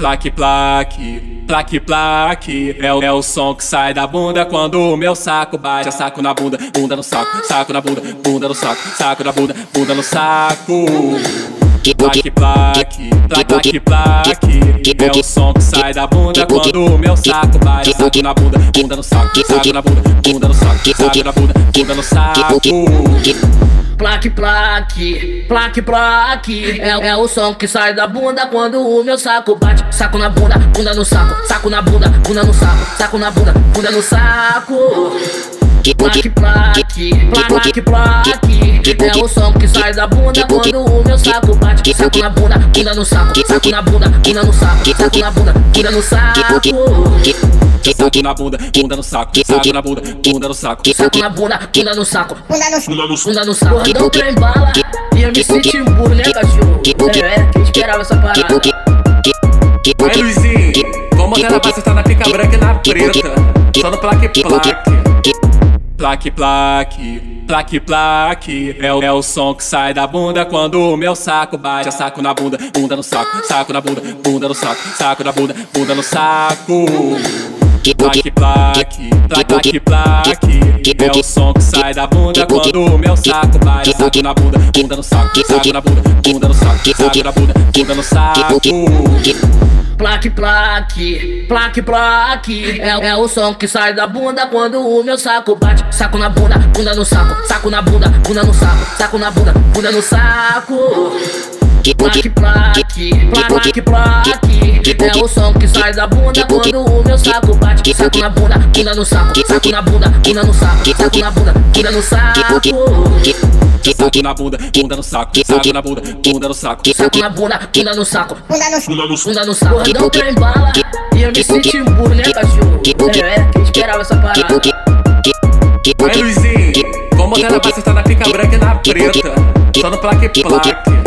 Plaque, plaque, plaque, plaque. É o, é o som que sai da bunda quando o meu saco bate. É saco na bunda, bunda no saco, saco na bunda, bunda no saco, saco na bunda, bunda no saco. Plaque, plaque, plaque, plaque. É o som que sai da bunda quando o meu saco bate. É saco na bunda, bunda no saco, saco na bunda, bunda no saco, saco na bunda, bunda no saco. Plaque, plaque, plaque, plaque. É, é o som que sai da bunda quando o meu saco bate. Saco na bunda, bunda no saco. Saco na bunda, bunda no saco. Saco na bunda, bunda no saco. Plaque, plaque, plaque, plaque. É o som que sai da bunda quando o meu saco bate. Saco na bunda, bunda no saco. Saco na bunda, bunda no saco. Saco na bunda, bunda no saco. Saco na bunda, bunda no saco. Saco na bunda, bunda no saco. Saco na bunda, bunda no saco. Bunda no Bunda no, bunda no saco. Não trem bala. E eu me senti um burro, né, cachorro? É, é, quem esperava essa parada? Aí, Luizinho, vamos botar na base, tá na pica branca e na preta. Só no plaque, plaque. Plaque, plaque, plaque, plaque. É o, é o som que sai da bunda quando o meu saco bate. É saco na bunda, bunda no saco, saco na bunda, bunda no saco, saco na bunda, bunda no saco. Plaque, plaque, plaque, plaque. É o som que sai da bunda quando o meu saco bate. Saco na bunda, bunda no saco, saco na bunda, bunda no saco, saco na bunda, bunda no saco. Plaque, plaque, plaque, plaque. É, é o som que sai da bunda quando o meu saco bate. Saco na bunda, bunda no saco. Saco na bunda, bunda no saco. Saco na bunda, bunda no saco. Plaque, plaque, plaque, plaque. É o som que sai da bunda quando o meu saco bate. Saco na bunda, bunda no saco. Saco na bunda, bunda no saco. Saco na bunda, bunda no saco. Saco na bunda, bunda no saco, saco na bunda, bunda no saco. Saco na bunda, bunda no saco. Bunda no Bunda no, bunda no saco. Não trem bala. E eu me senti um burro, né, cachorro? É, é, quem esperava essa parada? Aí, Luizinho, vamos botar na base, tá na pica branca e na preta. Só no plaque, plaque.